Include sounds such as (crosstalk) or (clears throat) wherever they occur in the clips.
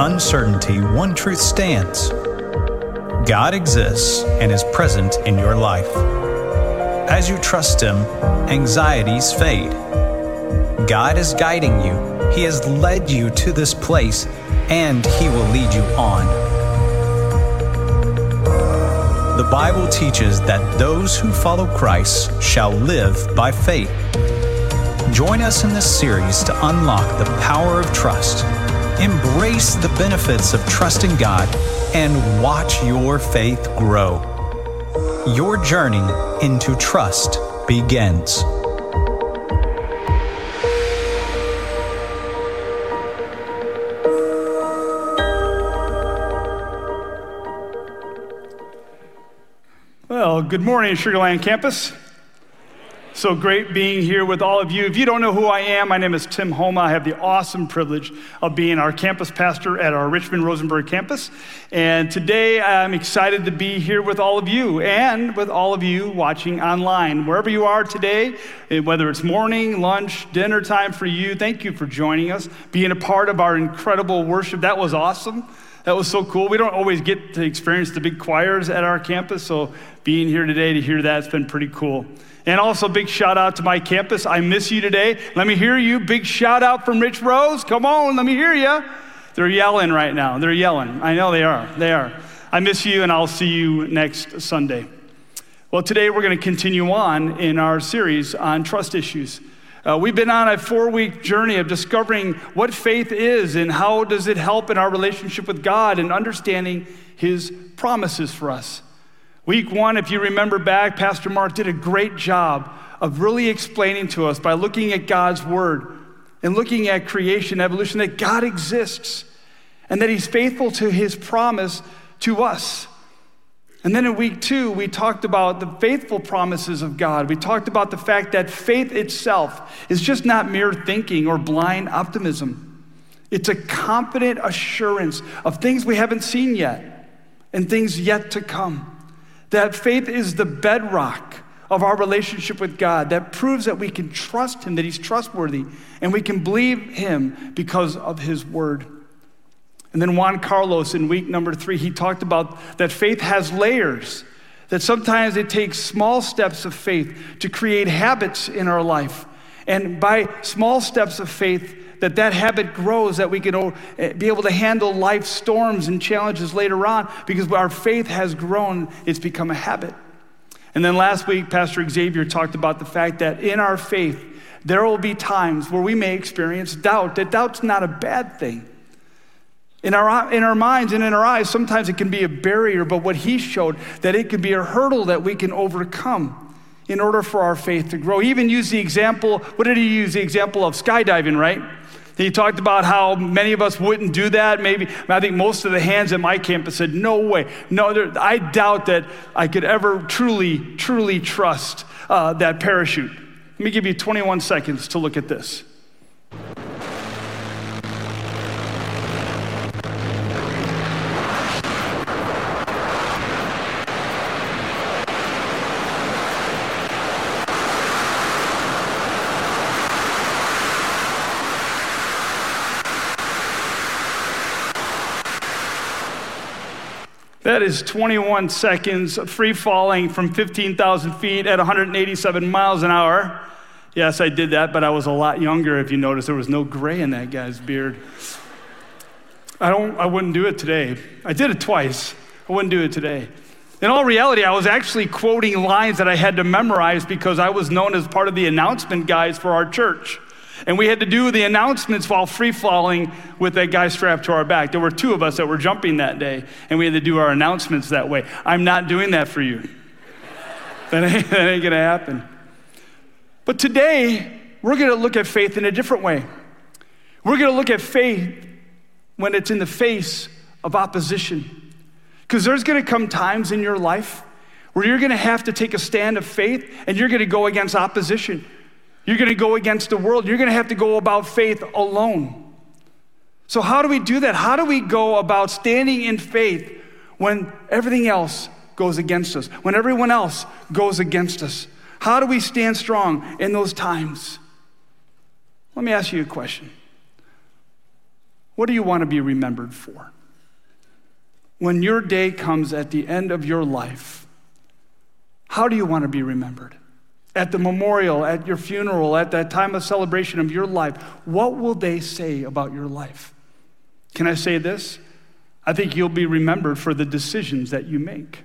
uncertainty, one truth stands God exists and is present in your life. As you trust Him, anxieties fade. God is guiding you, He has led you to this place, and He will lead you on. The Bible teaches that those who follow Christ shall live by faith. Join us in this series to unlock the power of trust, embrace the benefits of trusting God, and watch your faith grow. Your journey into trust begins. Well, good morning, Sugarland campus. So great being here with all of you. If you don't know who I am, my name is Tim Homa. I have the awesome privilege of being our campus pastor at our Richmond Rosenberg campus. And today I'm excited to be here with all of you and with all of you watching online. Wherever you are today, eh, whether it's morning, lunch, dinner time for you, thank you for joining us, being a part of our incredible worship. That was awesome. That was so cool. We don't always get to experience the big choirs at our campus, so being here today to hear that's been pretty cool. And also, big shout out to my campus. I miss you today. Let me hear you. Big shout out from Rich Rose. Come on, let me hear you. They're yelling right now. They're yelling. I know they are. They are. I miss you, and I'll see you next Sunday. Well, today we're going to continue on in our series on trust issues. Uh, we've been on a four week journey of discovering what faith is and how does it help in our relationship with God and understanding His promises for us. Week one, if you remember back, Pastor Mark did a great job of really explaining to us by looking at God's Word and looking at creation, evolution, that God exists and that He's faithful to His promise to us. And then in week two, we talked about the faithful promises of God. We talked about the fact that faith itself is just not mere thinking or blind optimism, it's a confident assurance of things we haven't seen yet and things yet to come. That faith is the bedrock of our relationship with God that proves that we can trust Him, that He's trustworthy, and we can believe Him because of His word. And then Juan Carlos in week number three, he talked about that faith has layers, that sometimes it takes small steps of faith to create habits in our life. And by small steps of faith, that that habit grows, that we can eh, be able to handle life storms and challenges later on because our faith has grown, it's become a habit. And then last week, Pastor Xavier talked about the fact that in our faith, there will be times where we may experience doubt, that doubt's not a bad thing. In our, in our minds and in our eyes, sometimes it can be a barrier, but what he showed, that it can be a hurdle that we can overcome in order for our faith to grow. Even used the example, what did he use? The example of skydiving, right? He talked about how many of us wouldn't do that. Maybe, I think most of the hands at my campus said, No way. No, I doubt that I could ever truly, truly trust uh, that parachute. Let me give you 21 seconds to look at this. That is 21 seconds free falling from 15,000 feet at 187 miles an hour. Yes, I did that, but I was a lot younger. If you notice, there was no gray in that guy's beard. I don't. I wouldn't do it today. I did it twice. I wouldn't do it today. In all reality, I was actually quoting lines that I had to memorize because I was known as part of the announcement guys for our church. And we had to do the announcements while free falling with that guy strapped to our back. There were two of us that were jumping that day, and we had to do our announcements that way. I'm not doing that for you. (laughs) that ain't, that ain't to happen. But today, we're to look at faith in a different way. We're to look at faith when it's in the face of opposition. Because there's to come times in your life where you're to have to take a stand of faith and you're to go against opposition. You're going to go against the world. You're going to have to go about faith alone. So, how do we do that? How do we go about standing in faith when everything else goes against us, when everyone else goes against us? How do we stand strong in those times? Let me ask you a question. What do you want to be remembered for? When your day comes at the end of your life, how do you want to be remembered? At the memorial, at your funeral, at that time of celebration of your life, what will they say about your life? Can I say this? I think you'll be remembered for the decisions that you make.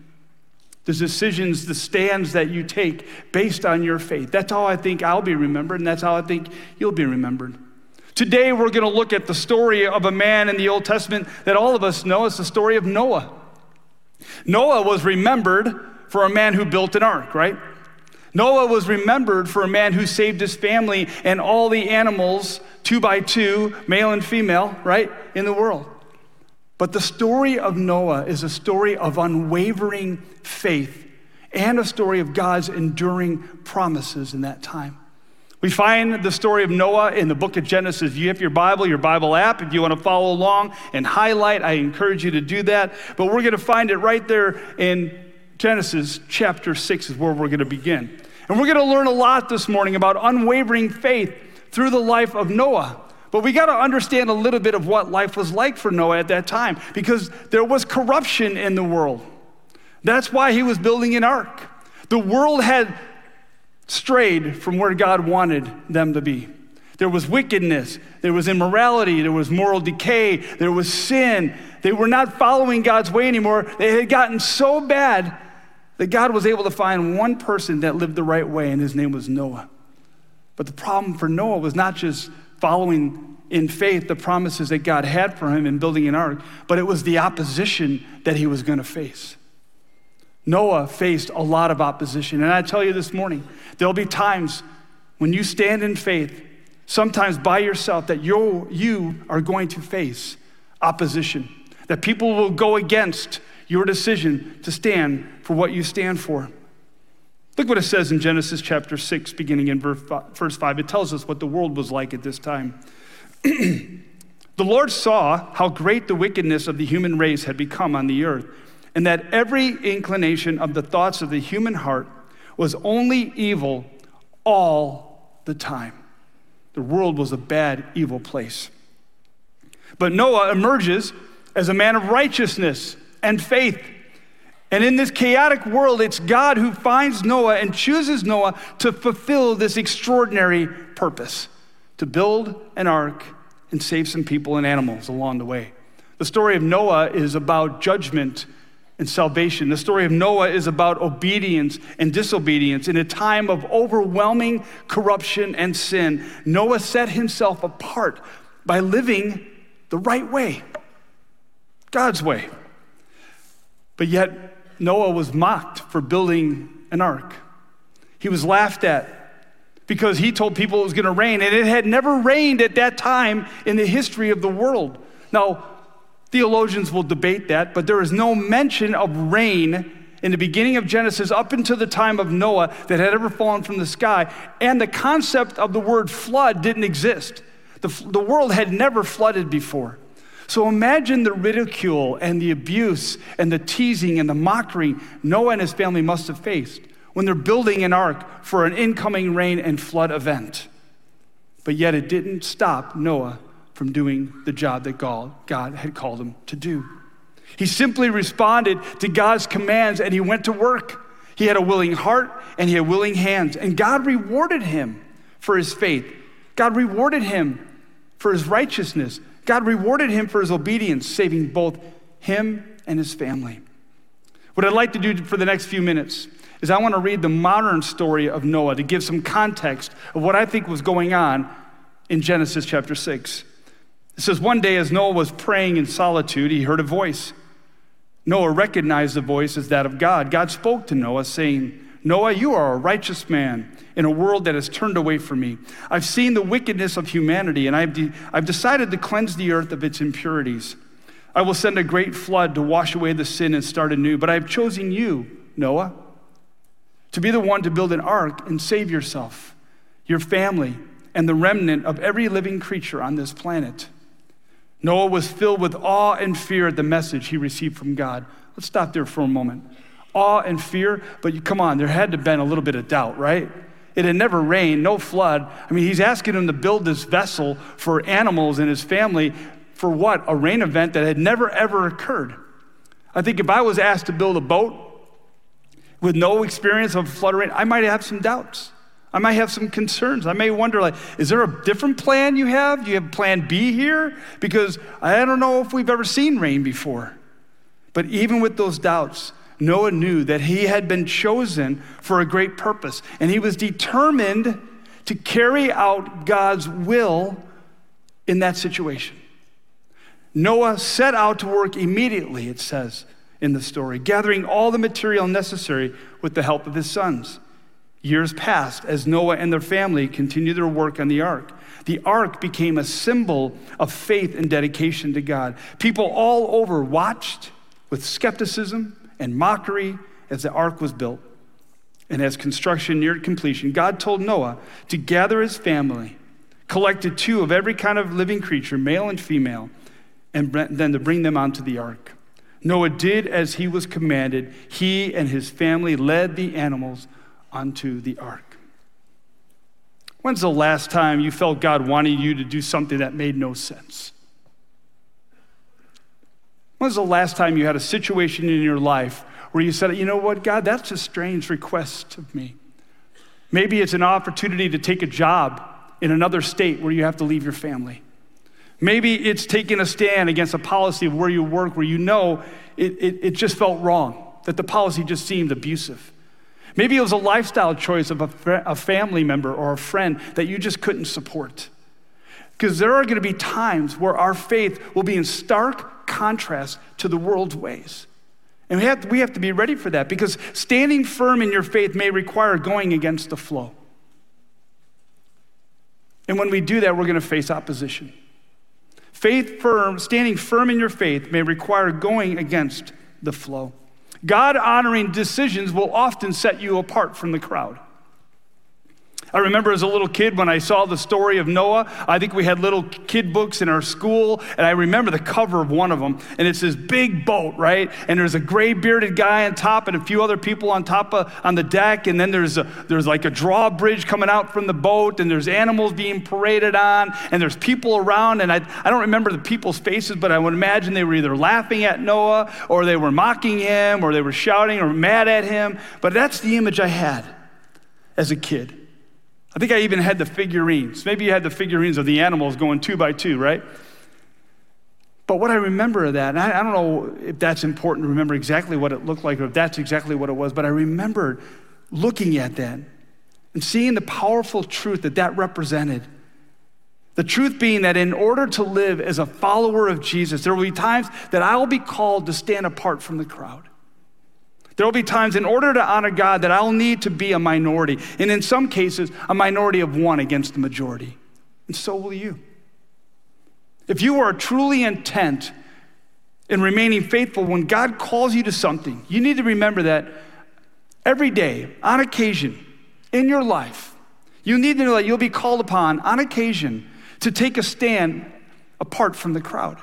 The decisions, the stands that you take based on your faith. That's how I think I'll be remembered, and that's how I think you'll be remembered. Today, we're going to look at the story of a man in the Old Testament that all of us know. It's the story of Noah. Noah was remembered for a man who built an ark, right? Noah was remembered for a man who saved his family and all the animals, two by two, male and female, right, in the world. But the story of Noah is a story of unwavering faith and a story of God's enduring promises in that time. We find the story of Noah in the book of Genesis. You have your Bible, your Bible app, if you want to follow along and highlight, I encourage you to do that. But we're going to find it right there in Genesis chapter 6 is where we're going to begin. And we're going to learn a lot this morning about unwavering faith through the life of Noah. But we got to understand a little bit of what life was like for Noah at that time because there was corruption in the world. That's why he was building an ark. The world had strayed from where God wanted them to be. There was wickedness, there was immorality, there was moral decay, there was sin. They were not following God's way anymore. They had gotten so bad that God was able to find one person that lived the right way, and his name was Noah. But the problem for Noah was not just following in faith the promises that God had for him in building an ark, but it was the opposition that he was going to face. Noah faced a lot of opposition. And I tell you this morning, there'll be times when you stand in faith, sometimes by yourself, that you you are going to face opposition, that people will go against your decision to stand for what you stand for. Look what it says in Genesis chapter 6, beginning in verse 5. It tells us what the world was like at this time. (clears throat) the Lord saw how great the wickedness of the human race had become on the earth and that every inclination of the thoughts of the human heart was only evil all the time. The world was a bad, evil place. But Noah emerges as a man of righteousness and faith. And in this chaotic world, it's God who finds Noah and chooses Noah to fulfill this extraordinary purpose to build an ark and save some people and animals along the way. The story of Noah is about judgment and salvation. The story of Noah is about obedience and disobedience. In a time of overwhelming corruption and sin, Noah set himself apart by living the right way, God's way. But yet, Noah was mocked for building an ark. He was laughed at because he told people it was going to rain, and it had never rained at that time in the history of the world. Now, Theologians will debate that, but there is no mention of rain in the beginning of Genesis up until the time of Noah that had ever fallen from the sky. And the concept of the word flood didn't exist. The, the world had never flooded before. So imagine the ridicule and the abuse and the teasing and the mockery Noah and his family must have faced when they're building an ark for an incoming rain and flood event. But yet it didn't stop Noah from doing the job that God, had called him to do. He simply responded to God's commands and he went to work. He had a willing heart and he had willing hands, and God rewarded him for his faith. God rewarded him for his righteousness. God rewarded him for his obedience, saving both him and his family. What I'd like to do for the next few minutes is I want to read the modern story of Noah to give some context of what I think was going on in Genesis chapter 6. It says, One day as Noah was praying in solitude, he heard a voice. Noah recognized the voice as that of God. God spoke to Noah, saying, Noah, you are a righteous man in a world that has turned away from me. I've seen the wickedness of humanity, and I've, de- I've decided to cleanse the earth of its impurities. I will send a great flood to wash away the sin and start anew. But I've chosen you, Noah, to be the one to build an ark and save yourself, your family, and the remnant of every living creature on this planet. Noah was filled with awe and fear at the message he received from God. Let's stop there for a moment. Awe and fear, but come on, there had to have been a little bit of doubt, right? It had never rained, no flood. I mean, he's asking him to build this vessel for animals and his family for what? A rain event that had never, ever occurred. I think if I was asked to build a boat with no experience of flood rain, I might have some doubts. I might have some concerns. I may wonder, like, is there a different plan you have? Do you have plan B here? Because I don't know if we've ever seen rain before. But even with those doubts, Noah knew that he had been chosen for a great purpose, and he was determined to carry out God's will in that situation. Noah set out to work immediately, it says in the story, gathering all the material necessary with the help of his sons. Years passed as Noah and their family continued their work on the ark. The ark became a symbol of faith and dedication to God. People all over watched with skepticism and mockery as the ark was built. And as construction neared completion, God told Noah to gather his family, collected two of every kind of living creature, male and female, and then to bring them onto the ark. Noah did as he was commanded. He and his family led the animals onto the ark. When's the last time you felt God wanting you to do something that made no sense? When's the last time you had a situation in your life where you said, you know what, God, that's a strange request of me? Maybe it's an opportunity to take a job in another state where you have to leave your family. Maybe it's taking a stand against a policy of where you work where you know it, it, it just felt wrong, that the policy just seemed abusive. Maybe it was a lifestyle choice of a, a family member or a friend that you just couldn't support. Because there are going to be times where our faith will be in stark contrast to the world's ways. And we have, we have to be ready for that because standing firm in your faith may require going against the flow. And when we do that, we're going to face opposition. Faith firm, standing firm in your faith may require going against the flow. God honoring decisions will often set you apart from the crowd. I remember as a little kid when I saw the story of Noah, I think we had little kid books in our school, and I remember the cover of one of them, and it's this big boat, right? And there's a gray bearded guy on top and a few other people on top of, on the deck, and then there's, a, there's like a drawbridge coming out from the boat, and there's animals being paraded on, and there's people around, and I, I don't remember the people's faces, but I would imagine they were either laughing at Noah, or they were mocking him, or they were shouting or mad at him, but that's the image I had as a kid. I think I even had the figurines. Maybe you had the figurines of the animals going two by two, right? But what I remember of that, and I, I, don't know if that's important to remember exactly what it looked like or if that's exactly what it was, but I remember looking at that and seeing the powerful truth that that represented. The truth being that in order to live as a follower of Jesus, there will be times that I will be called to stand apart from the crowd. There will be times in order to honor God that I'll need to be a minority, and in some cases, a minority of one against the majority. And so will you. If you are truly intent in remaining faithful when God calls you to something, you need to remember that every day, on occasion, in your life, you need to know that you'll be called upon on occasion to take a stand apart from the crowd.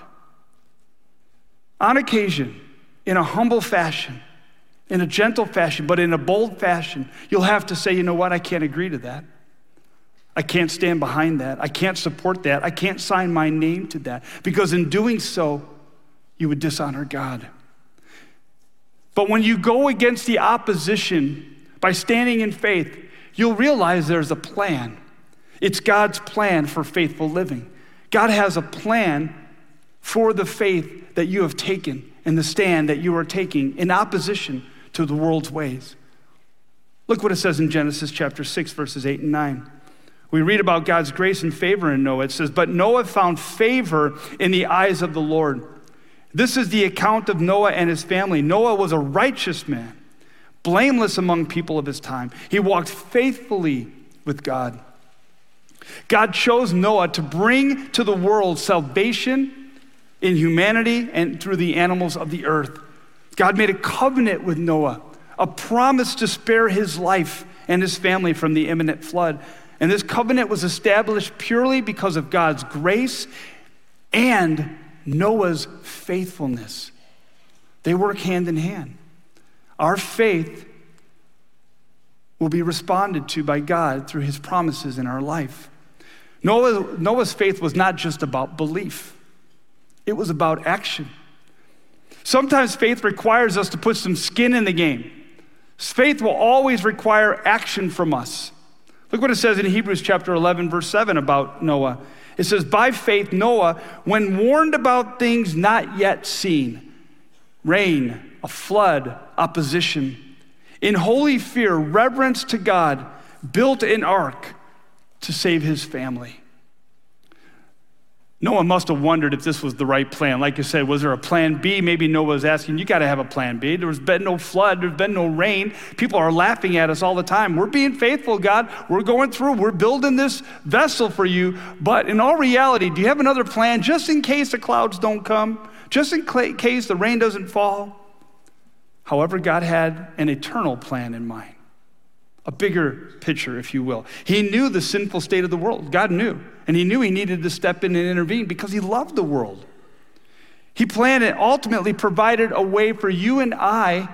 On occasion, in a humble fashion in a gentle fashion, but in a bold fashion, you'll have to say, you know what, I can't agree to that. I can't stand behind that. I can't support that. I can't sign my name to that. Because in doing so, you would dishonor God. But when you go against the opposition by standing in faith, you'll realize there's a plan. It's God's plan for faithful living. God has a plan for the faith that you have taken and the stand that you are taking in opposition to the world's ways. Look what it says in Genesis chapter 6, verses 8 and 9. We read about God's grace and favor in Noah. It says, But Noah found favor in the eyes of the Lord. This is the account of Noah and his family. Noah was a righteous man, blameless among people of his time. He walked faithfully with God. God chose Noah to bring to the world salvation in humanity and through the animals of the earth. God made a covenant with Noah, a promise to spare his life and his family from the imminent flood. And this covenant was established purely because of God's grace and Noah's faithfulness. They work hand in hand. Our faith will be responded to by God through his promises in our life. Noah, Noah's faith was not just about belief. it was about action. Sometimes faith requires us to put some skin in the game. Faith will always require action from us. Look what it says in Hebrews chapter 11, verse 7 about Noah. It says, By faith, Noah, when warned about things not yet seen, rain, a flood, opposition, in holy fear, reverence to God, built an ark to save his family. Noah must have wondered if this was the right plan. Like you said, was there a plan B? Maybe Noah was asking, You got to have a plan B. There's been no flood, there's been no rain. People are laughing at us all the time. We're being faithful, God. We're going through, we're building this vessel for you. But in all reality, do you have another plan just in case the clouds don't come? Just in case the rain doesn't fall? However, God had an eternal plan in mind, a bigger picture, if you will. He knew the sinful state of the world. God knew. And he knew he needed to step in and intervene because he loved the world. He planned and ultimately provided a way for you and I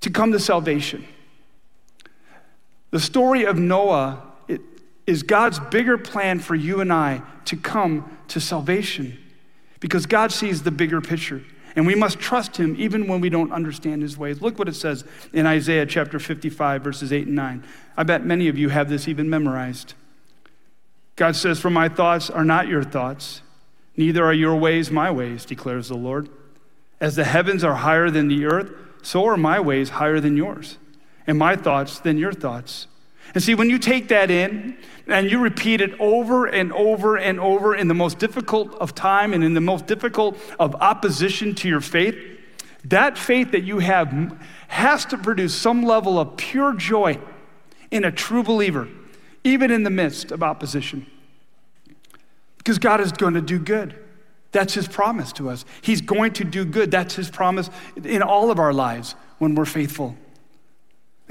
to come to salvation. The story of Noah is God's bigger plan for you and I to come to salvation because God sees the bigger picture. And we must trust him even when we don't understand his ways. Look what it says in Isaiah chapter 55, verses 8 and 9. I bet many of you have this even memorized. God says, For my thoughts are not your thoughts, neither are your ways my ways, declares the Lord. As the heavens are higher than the earth, so are my ways higher than yours, and my thoughts than your thoughts. And see, when you take that in and you repeat it over and over and over in the most difficult of time and in the most difficult of opposition to your faith, that faith that you have has to produce some level of pure joy in a true believer even in the midst of opposition. Because God is going to do good. That's his promise to us. He's going to do good. That's his promise in all of our lives when we're faithful.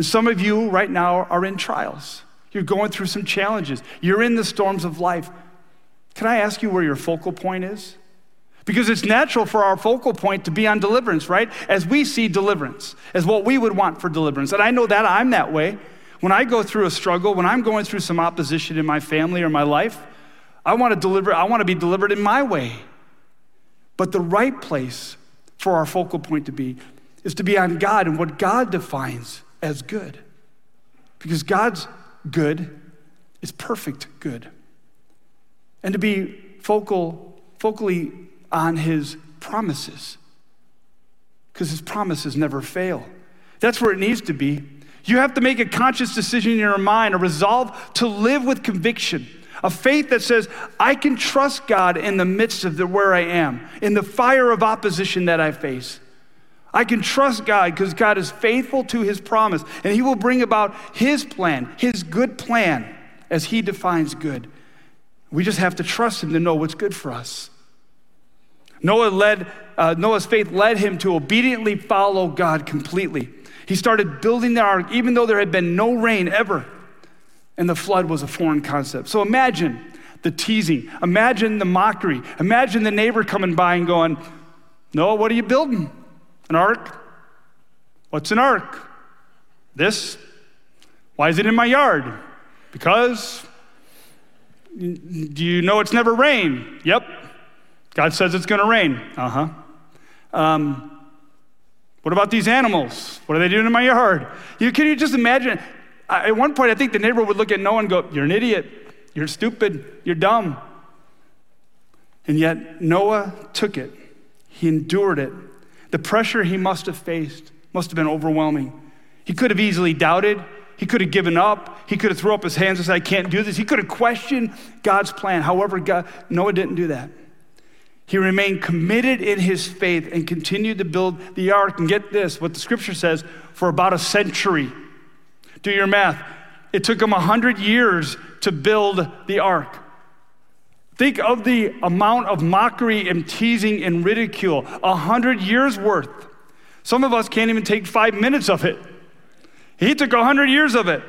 And some of you right now are in trials. You're going through some challenges. You're in the storms of life. Can I ask you where your focal point is? Because it's natural for our focal point to be on deliverance, right? As we see deliverance, as what we would want for deliverance. And I know that I'm that way. When I go through a struggle, when I'm going through some opposition in my family or my life, I want to deliver, I want to be delivered in my way. But the right place for our focal point to be is to be on God and what God defines as good. Because God's good is perfect good. And to be focal, focally on his promises. Because his promises never fail. That's where it needs to be. You have to make a conscious decision in your mind, a resolve to live with conviction, a faith that says, I can trust God in the midst of the, where I am, in the fire of opposition that I face. I can trust God because God is faithful to his promise, and he will bring about his plan, his good plan, as he defines good. We just have to trust him to know what's good for us. Noah led, uh, Noah's faith led him to obediently follow God completely. He started building the ark even though there had been no rain ever. And the flood was a foreign concept. So imagine the teasing. Imagine the mockery. Imagine the neighbor coming by and going, Noah, what are you building? An ark? What's an ark? This? Why is it in my yard? Because do you know it's never rain? Yep. God says it's going to rain. Uh huh. Um, what about these animals? What are they doing in my yard? You, can you just imagine? At one point, I think the neighbor would look at Noah and go, You're an idiot. You're stupid. You're dumb. And yet, Noah took it. He endured it. The pressure he must have faced must have been overwhelming. He could have easily doubted. He could have given up. He could have thrown up his hands and said, I can't do this. He could have questioned God's plan. However, God, Noah didn't do that. He remained committed in his faith and continued to build the ark. And get this what the scripture says for about a century. Do your math. It took him 100 years to build the ark. Think of the amount of mockery and teasing and ridicule. A hundred years worth. Some of us can't even take five minutes of it. He took a hundred years of it.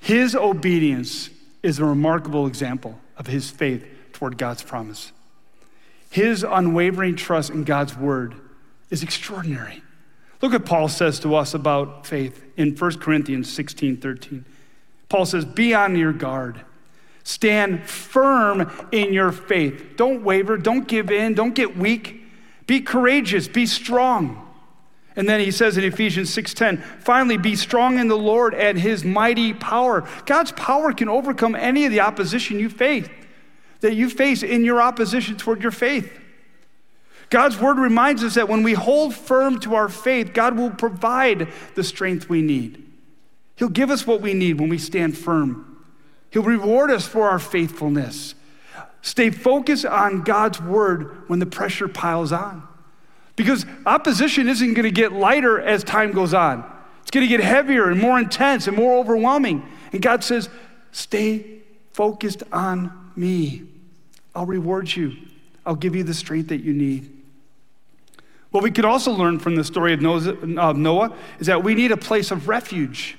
His obedience is a remarkable example of his faith toward God's promise. His unwavering trust in God's word is extraordinary. Look what Paul says to us about faith in 1 Corinthians 16 13. Paul says, Be on your guard. Stand firm in your faith. Don't waver, don't give in, don't get weak. Be courageous, be strong. And then he says in Ephesians 6:10, finally be strong in the Lord and his mighty power. God's power can overcome any of the opposition you face that you face in your opposition toward your faith. God's word reminds us that when we hold firm to our faith, God will provide the strength we need. He'll give us what we need when we stand firm. He'll reward us for our faithfulness. Stay focused on God's word when the pressure piles on. Because opposition isn't going to get lighter as time goes on. It's going to get heavier and more intense and more overwhelming. And God says, stay focused on me. I'll reward you. I'll give you the strength that you need. What we could also learn from the story of Noah is that we need a place of refuge.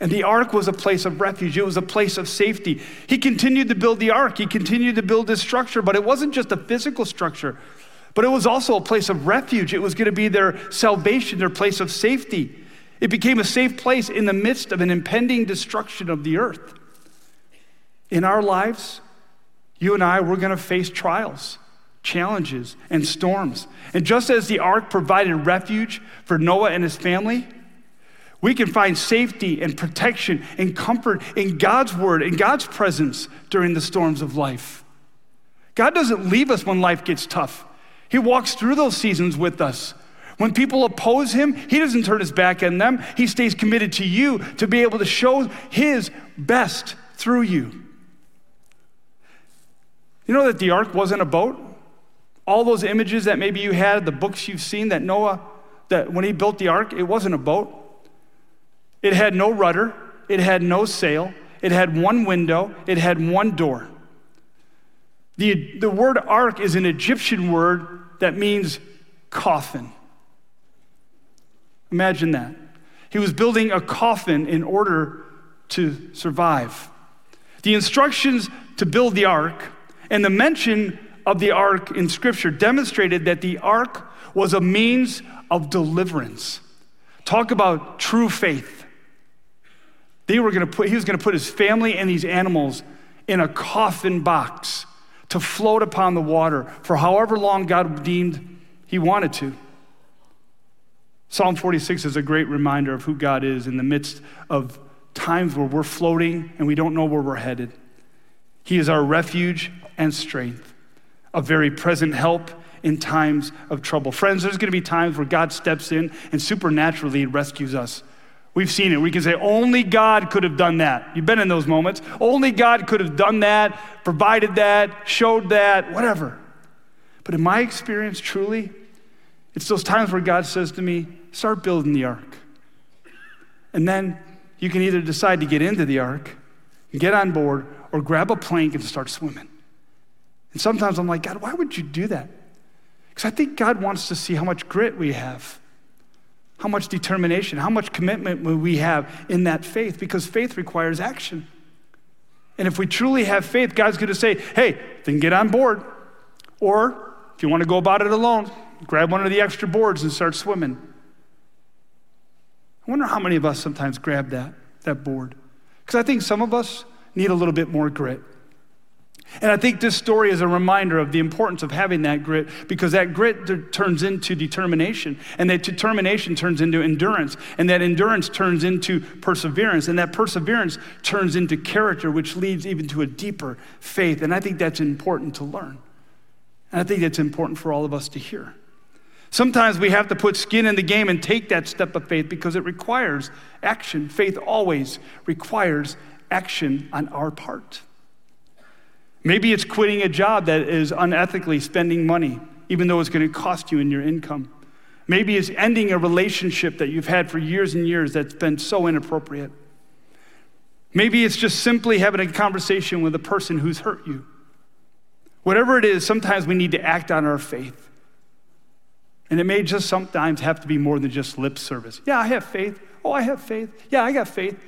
And the ark was a place of refuge, it was a place of safety. He continued to build the ark, he continued to build this structure, but it wasn't just a physical structure, but it was also a place of refuge. It was going to be their salvation, their place of safety. It became a safe place in the midst of an impending destruction of the earth. In our lives, you and I, we're going to face trials, challenges, and storms. And just as the ark provided refuge for Noah and his family, we can find safety and protection and comfort in God's word, in God's presence during the storms of life. God doesn't leave us when life gets tough. He walks through those seasons with us. When people oppose him, he doesn't turn his back on them. He stays committed to you to be able to show his best through you. You know that the ark wasn't a boat? All those images that maybe you had, the books you've seen that Noah, that when he built the ark, it wasn't a boat. It had no rudder, it had no sail, it had one window, it had one door. The, the word ark is an Egyptian word that means coffin. Imagine that. He was building a coffin in order to survive. The instructions to build the ark and the mention of the ark in Scripture demonstrated that the ark was a means of deliverance. Talk about true faith. They were going to put, he was going to put his family and these animals in a coffin box to float upon the water for however long God deemed he wanted to. Psalm 46 is a great reminder of who God is in the midst of times where we're floating and we don't know where we're headed. He is our refuge and strength, a very present help in times of trouble. Friends, there's going to be times where God steps in and supernaturally rescues us. We've seen it. We can say, only God could have done that. You've been in those moments. Only God could have done that, provided that, showed that, whatever. But in my experience, truly, it's those times where God says to me, start building the ark. And then you can either decide to get into the ark, get on board, or grab a plank and start swimming. And sometimes I'm like, God, why would you do that? Because I think God wants to see how much grit we have how much determination, how much commitment will we have in that faith, because faith requires action. And if we truly have faith, God's going to say, hey, then get on board. Or if you want to go about it alone, grab one of the extra boards and start swimming. I wonder how many of us sometimes grab that, that board. Because I think some of us need a little bit more grit. And I think this story is a reminder of the importance of having that grit because that grit turns into determination, and that determination turns into endurance, and that endurance turns into perseverance, and that perseverance turns into character, which leads even to a deeper faith. And I think that's important to learn. And I think that's important for all of us to hear. Sometimes we have to put skin in the game and take that step of faith because it requires action. Faith always requires action on our part. Maybe it's quitting a job that is unethically spending money, even though it's going to cost you in your income. Maybe it's ending a relationship that you've had for years and years that's been so inappropriate. Maybe it's just simply having a conversation with a person who's hurt you. Whatever it is, sometimes we need to act on our faith. And it may just sometimes have to be more than just lip service. Yeah, I have faith. Oh, I have faith. Yeah, I got faith.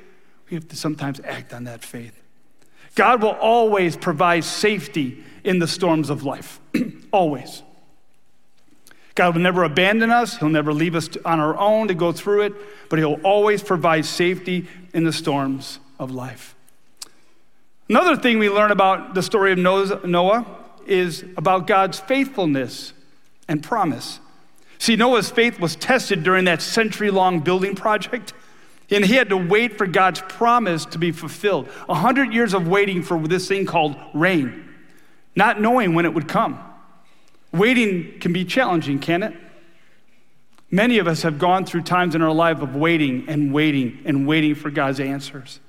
We have to sometimes act on that faith. God will always provide safety in the storms of life. (clears throat) always. God will never abandon us. He'll never leave us on our own to go through it, but He'll always provide safety in the storms of life. Another thing we learn about the story of Noah is about God's faithfulness and promise. See, Noah's faith was tested during that century long building project, (laughs) and he had to wait for God's promise to be fulfilled. A hundred years of waiting for this thing called rain, not knowing when it would come. Waiting can be challenging, can it? Many of us have gone through times in our life of waiting and waiting and waiting for God's answers.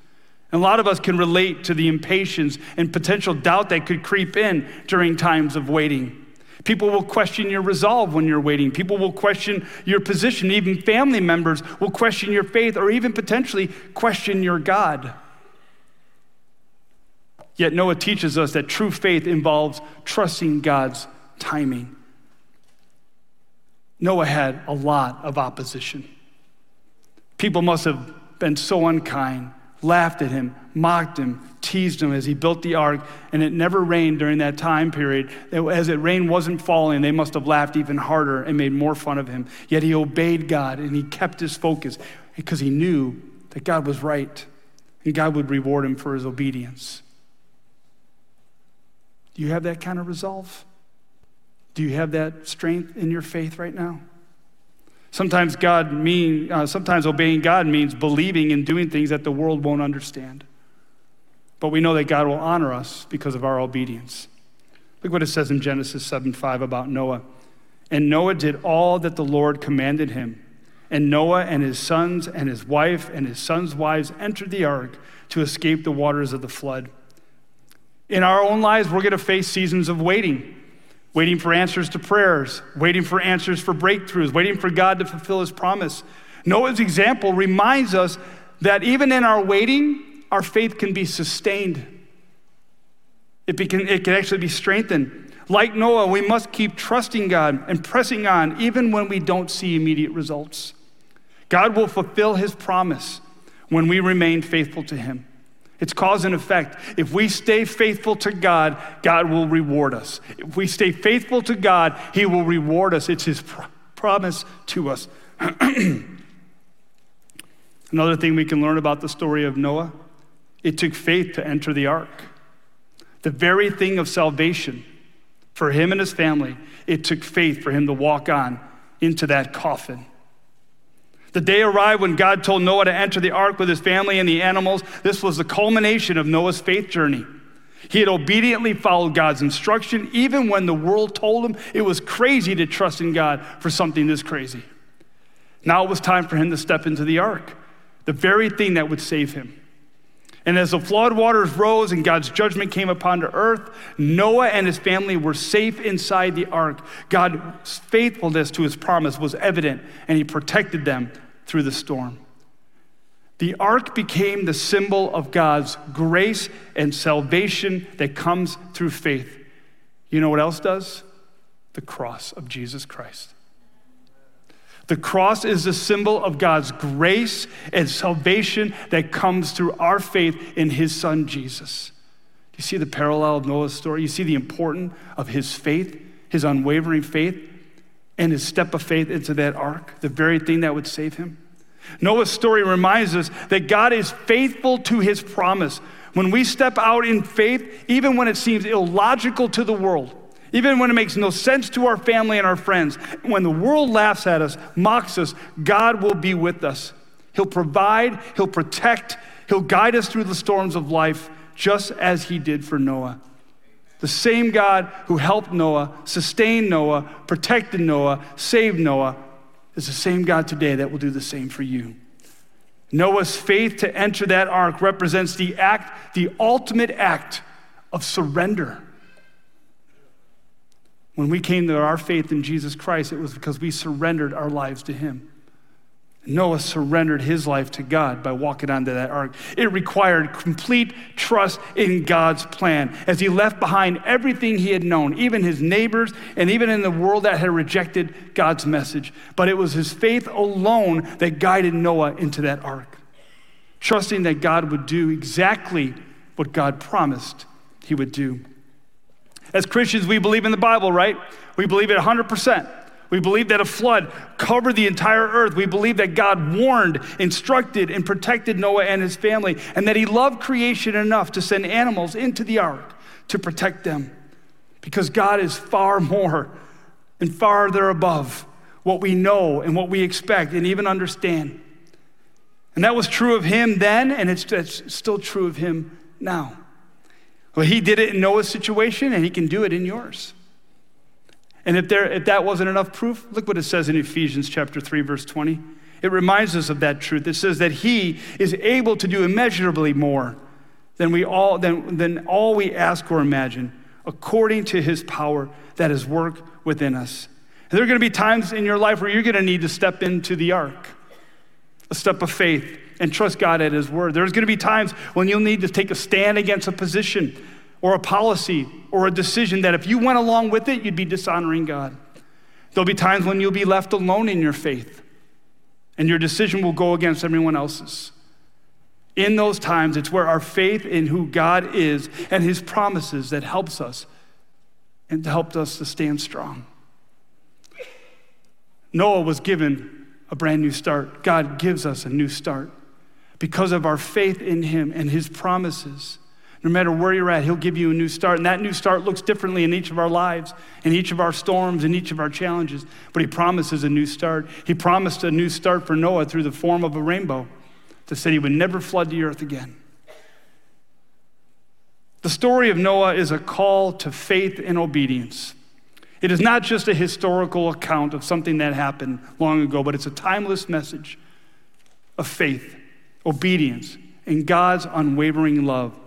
And a lot of us can relate to the impatience and potential doubt that could creep in during times of waiting. People will question your resolve when you're waiting. People will question your position. Even family members will question your faith or even potentially question your God. Yet Noah teaches us that true faith involves trusting God's timing. Noah had a lot of opposition. People must have been so unkind laughed at him, mocked him, teased him as he built the ark, and it never rained during that time period. As it rain wasn't falling, they must have laughed even harder and made more fun of him. Yet he obeyed God and he kept his focus because he knew that God was right and God would reward him for his obedience. Do you have that kind of resolve? Do you have that strength in your faith right now? Sometimes God mean, uh, sometimes obeying God means believing and doing things that the world won't understand. But we know that God will honor us because of our obedience. Look what it says in Genesis 7 5 about Noah. And Noah did all that the Lord commanded him. And Noah and his sons and his wife and his sons' wives entered the ark to escape the waters of the flood. In our own lives, we're going to face seasons of waiting waiting for answers to prayers, waiting for answers for breakthroughs, waiting for God to fulfill his promise. Noah's example reminds us that even in our waiting, our faith can be sustained. It, can, it can actually be strengthened. Like Noah, we must keep trusting God and pressing on even when we don't see immediate results. God will fulfill his promise when we remain faithful to him. It's cause and effect. If we stay faithful to God, God will reward us. If we stay faithful to God, He will reward us. It's His pr- promise to us. (clears throat) Another thing we can learn about the story of Noah it took faith to enter the ark. The very thing of salvation for him and his family, it took faith for him to walk on into that coffin. The day arrived when God told Noah to enter the ark with his family and the animals. This was the culmination of Noah's faith journey. He had obediently followed God's instruction, even when the world told him it was crazy to trust in God for something this crazy. Now it was time for him to step into the ark, the very thing that would save him. And as the flood waters rose and God's judgment came upon the earth, Noah and his family were safe inside the ark. God's faithfulness to his promise was evident, and he protected them through the storm. The ark became the symbol of God's grace and salvation that comes through faith. You know what else does? The cross of Jesus Christ. The cross is the symbol of God's grace and salvation that comes through our faith in his son Jesus. Do you see the parallel of Noah's story? You see the importance of his faith, his unwavering faith, and his step of faith into that ark, the very thing that would save him. Noah's story reminds us that God is faithful to his promise. When we step out in faith, even when it seems illogical to the world, even when it makes no sense to our family and our friends, when the world laughs at us, mocks us, God will be with us. He'll provide, He'll protect, He'll guide us through the storms of life, just as He did for Noah. The same God who helped Noah, sustained Noah, protected Noah, saved Noah, is the same God today that will do the same for you. Noah's faith to enter that ark represents the act, the ultimate act of surrender. When we came to our faith in Jesus Christ, it was because we surrendered our lives to Him. Noah surrendered his life to God by walking onto that ark. It required complete trust in God's plan as he left behind everything he had known, even his neighbors, and even in the world that had rejected God's message. But it was his faith alone that guided Noah into that ark, trusting that God would do exactly what God promised he would do. As Christians, we believe in the Bible, right? We believe it 100%. We believe that a flood covered the entire earth. We believe that God warned, instructed, and protected Noah and his family, and that he loved creation enough to send animals into the ark to protect them. Because God is far more and farther above what we know and what we expect and even understand. And that was true of him then, and it's, it's still true of him now. Well, he did it in Noah's situation, and he can do it in yours. And if, there, if that wasn't enough proof, look what it says in Ephesians chapter 3, verse 20. It reminds us of that truth. It says that he is able to do immeasurably more than, we all, than, than all we ask or imagine, according to his power that is work within us. And there are going to be times in your life where you're going to need to step into the ark, a step of faith, and trust God at his word. There's going to be times when you'll need to take a stand against a position or a policy or a decision that if you went along with it, you'd be dishonoring God. There'll be times when you'll be left alone in your faith, and your decision will go against everyone else's. In those times, it's where our faith in who God is and his promises that helps us and helped us to stand strong. Noah was given a brand new start. God gives us a new start because of our faith in him and his promises. No matter where you're at, He'll give you a new start. And that new start looks differently in each of our lives, in each of our storms, in each of our challenges. But He promises a new start. He promised a new start for Noah through the form of a rainbow to say He would never flood the earth again. The story of Noah is a call to faith and obedience. It is not just a historical account of something that happened long ago, but it's a timeless message of faith, obedience, and God's unwavering love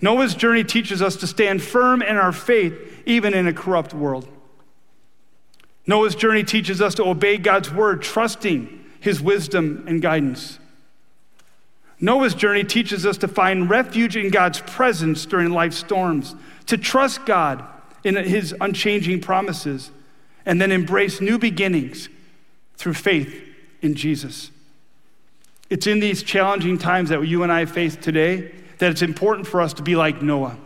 Noah's journey teaches us to stand firm in our faith, even in a corrupt world. Noah's journey teaches us to obey God's word, trusting his wisdom and guidance. Noah's journey teaches us to find refuge in God's presence during life's storms, to trust God in his unchanging promises, and then embrace new beginnings through faith in Jesus. It's in these challenging times that you and I face today that it's important for us to be like Noah,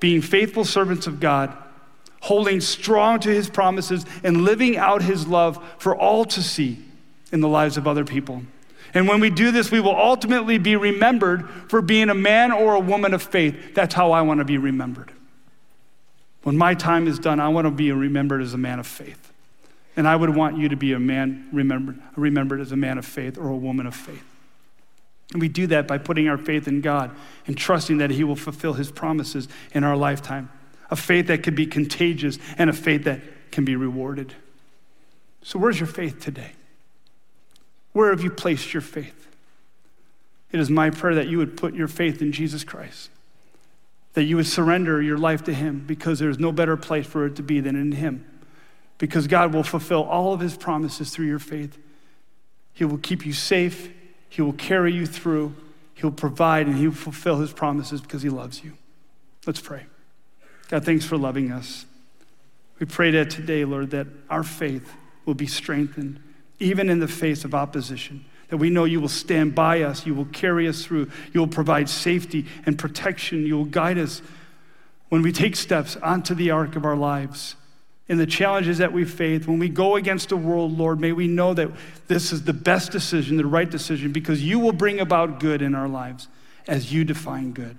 being faithful servants of God, holding strong to his promises, and living out his love for all to see in the lives of other people. And when we do this, we will ultimately be remembered for being a man or a woman of faith. That's how I want to be remembered. When my time is done, I want to be remembered as a man of faith. And I would want you to be a man remembered, remembered as a man of faith or a woman of faith. And we do that by putting our faith in God and trusting that He will fulfill His promises in our lifetime. A faith that can be contagious and a faith that can be rewarded. So, where's your faith today? Where have you placed your faith? It is my prayer that you would put your faith in Jesus Christ, that you would surrender your life to Him because there's no better place for it to be than in Him. Because God will fulfill all of His promises through your faith. He will keep you safe he will carry you through. He'll provide and He'll fulfill His promises because He loves you. Let's pray. God, thanks for loving us. We pray that today, Lord, that our faith will be strengthened, even in the face of opposition. That we know you will stand by us, you will carry us through, you will provide safety and protection, you will guide us when we take steps onto the ark of our lives in the challenges that we face, when we go against the world, Lord, may we know that this is the best decision, the right decision, because you will bring about good in our lives as you define good.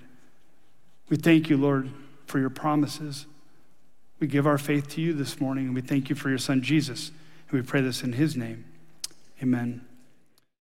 We thank you, Lord, for your promises. We give our faith to you this morning, and we thank you for your son, Jesus. And we pray this in his name. Amen.